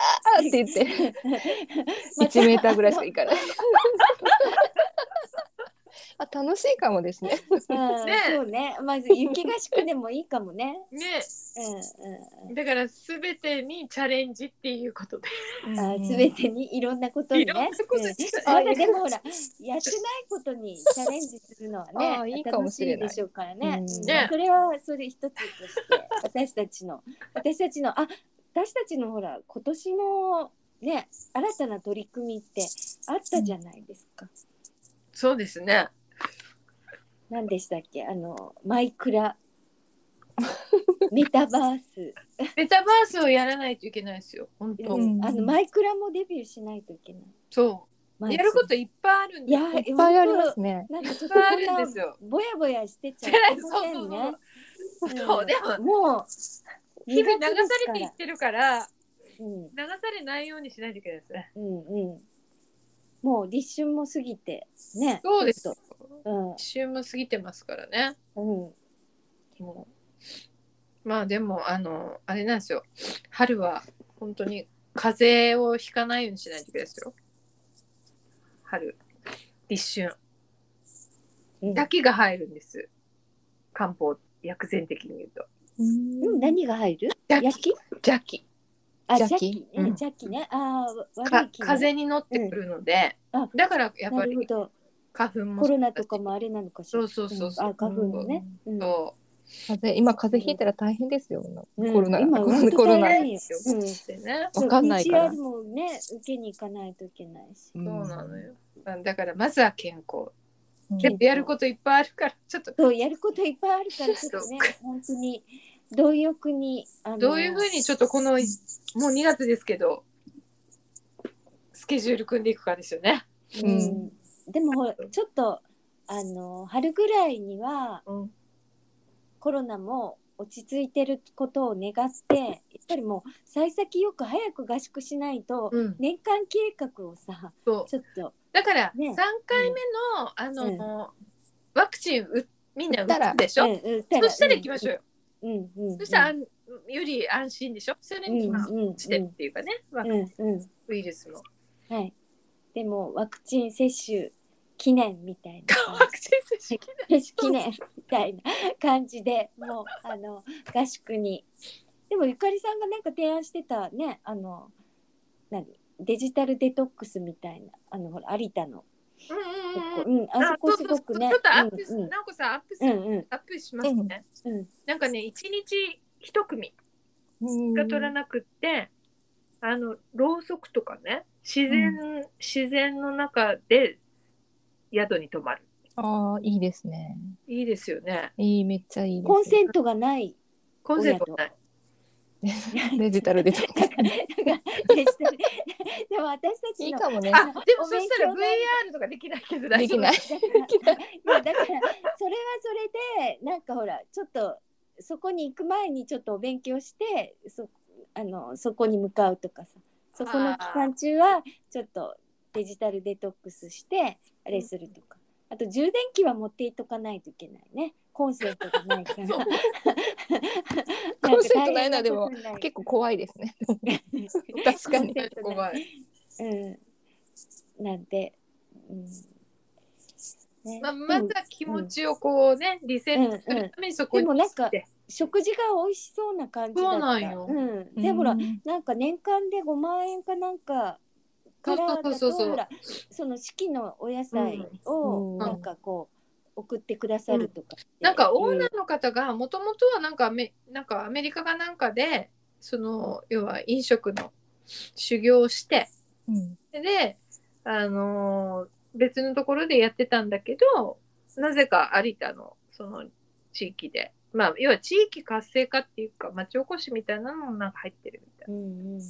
C: て言って。
B: また
C: 1メーターぐらいしかいかない。あ楽しいかもですね。
B: うん
A: ね。
B: そうね。まず 雪合宿でもいいかもね。
A: ね。
B: うんうん
A: だから全てにチャレンジっていうことで。
B: うん、あ全てにいろんなことに
A: いろんな
B: ね。
A: こと
B: あでもほらやってないことにチャレンジするのはね
C: いいかもしれない。
B: でしょうからね。
C: うん
B: うん。
A: ね
B: それはそれ一つとして私たちの私たちのあ私たちのほら今年のね新たな取り組みってあったじゃないですか。
A: そうですね。
B: 何でしたっけ？あのマイクラ。メタバース、
A: メタバースをやらないといけないですよ。本当、
B: うん。あのマイクラもデビューしないといけない。
A: そう。やることいっぱいあるんです
B: いや
C: いっぱいありますね。
B: なんかちょっと
A: いっぱいあるんですよ。
B: ぼやぼやしてちゃいけ
A: そうそう。そうそう。でも
B: もう
A: 日々流
B: 2月です
A: されていってるから
B: うん。
A: 流されないようにしないといけないですね。
B: うんうん。もう立春も過ぎてね。
A: そうです。
B: と。
A: 週も過ぎてますからね。
B: うん。うん。
A: もう。まあでもあのあれなんですよ。春は本当に風邪をひかないようにしないといけないですよ。春。立春。
B: うん。
A: だけが入るんです。漢方薬膳的に言うと。
B: うん、何が入る？
A: 邪
B: 焼き？
A: 邪気
B: あ、
C: 邪気？
B: ね。
A: うん。
B: 邪気ね。ああ、い。
A: 風に乗ってくるので、
B: うん。あ
A: だからやっぱり。花粉も
B: コロナとかもあれなのかしら。
A: そうそうそうそう、
B: ん。あ、花粉のね。うん。
A: そ
C: 風邪今風邪ひいたら大変ですよ。
B: うん。
C: コロナ
B: 今
C: コロナ
B: 本当
C: コロナ
B: 大変よ。
A: う、
B: うん
A: でね
C: わかんないから。
B: PCR もね、受けに行かないといけないし。
A: そうなのよ。だからまずは健康。
C: うん。
A: やることいっぱいあるからちょっと。
B: そうやることいっぱいあるからちょっとね 本当に貪欲に
A: どういうふうにちょっとこのもう2月ですけどスケジュール組んでいくかですよね。
B: うん。でもほらちょっとあの春ぐらいには
A: うん、
B: コロナも落ち着いてることを願ってやっぱりもう幸先よく早く合宿しないと、
A: うん、
B: 年間計画をさ
A: そう。
B: ちょっと
A: だから
B: ね。
A: 3回目の、あの、ワクチンうみんな打つでしょ、
B: うんうん
A: そしたら行きましょうよ。
B: うんうんうん。
A: そしたら、より安心でしょ？それにしてっていうかね、ワク
B: うんうん。
A: ウイルスも。
B: はい。でもワクチン接種記念みたいな。
A: ワクチン接種記念。
B: みたいな感じでもうあの合宿に。でもゆかりさんがなんか提案してたねあの何？デジタルデトックスみたいな。あのほら有田の。
A: うんうんうん
B: とこ、うん、あそこすごくね。
A: ちょっとアップす、
B: うん。
A: なおこさんアップす、
B: うんうん。
A: アップしますね。
B: うん。
A: なんかね一日一組が取らなくって、あのろうそくとかね自然、自然の中で宿に泊まる
C: ああ、いいですね。
A: いいですよね
C: いい、めっちゃいいです。
B: コンセントがない。
A: コンセントない
C: デジタルで撮って。
B: なんかデジタル でも私たちの
C: いいかもね。
A: あでも
B: お
A: そしたら VR とかできないけど大丈夫
C: できない。
B: いやだからそれはそれでなんかほらちょっとそこに行く前にちょっとお勉強してそあのそこに向かうとかさ。そこの期間中はちょっとデジタルデトックスしてあれするとか、あと充電器は持っていっとかないといけないね。コンセントがないから。
C: コンセントないのはでも結構怖いですね。確かに。
A: 怖い。
B: うん、なんで、うんね。
A: まあ、まずは気持ちをこうね、リセットするためにそこに
B: でもなんか食事が美味しそうな感じだった
A: そうなんよ。
B: うん、でほら
C: うん
B: なんか年間で5万円かなんかからだ
A: そうそうそう。そう
B: とほらその四季のお野菜を
C: うん。
B: なんかこう送ってくださるとか。って
A: なんかオーナ
B: う
A: ーの方がもともとはなんかアメなんかアメリカかなんかでその要は飲食の修行をして。
C: うん。
A: で、あのー別のところでやってたんだけどなぜか有田のその地域で。まあ要は地域活性化っていうか町おこしみたいなのもなんか入ってるみたい
B: んうんうん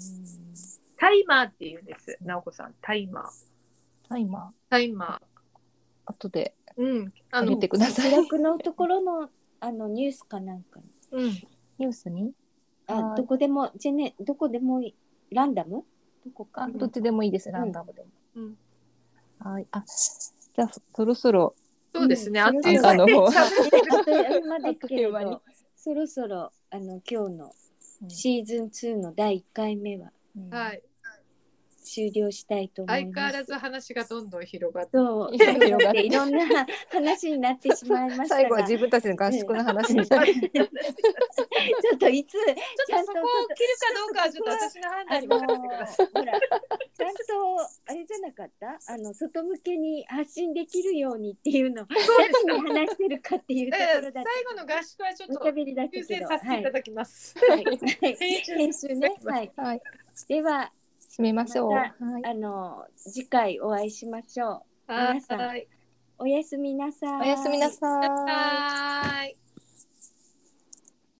A: タイマーっていうんです。直子さんタイマー。
C: タイマ
A: タイマ
C: ー。後で
A: ーうん。あの
C: てください。
B: のところのあのニュースかなんか。に
A: うん。
C: ニュースに？はい。
B: あどこでもジェネどこでもいい。ランダム？どこか
C: あどっちでもいいです、ランダムでも。
A: うん
C: はい。あ、じゃあそろそろ。
A: そうですね、
B: うん。
A: あっという間。
C: の
B: あっという間ですけどそろそろあの今日の
C: うん。
B: シーズン2の第1回目は。
A: はい
B: 終了したいと思います。
A: 相変わらず話がどんどん広がって。
B: そう。
C: 広がって
B: いろんな話になってしまいました
C: 最後は自分たちの合宿の話にな。る。
B: ょっといつ
A: ちょっとそこを切るかどうかはちょっと私の判
B: あ
A: 断に
B: の
A: 任せてください。
B: ほらちゃんとあれじゃなかった？あの外向けに発信できるようにっていうの。何に話してるかっていうとこ
A: だから
B: ろだっ
A: 最後の合宿はちょっと
B: おしゃべりだった
A: 修
B: けど。
A: 正させていただきます。
B: はい。はい。
A: 編集
B: ね。はい。
C: はい。
B: では
C: 締めましょう。
B: ま
C: はい。
B: あの次回お会いしましょう皆さん
A: はい。
B: おやすみなさい
C: おやすみなさ
A: い。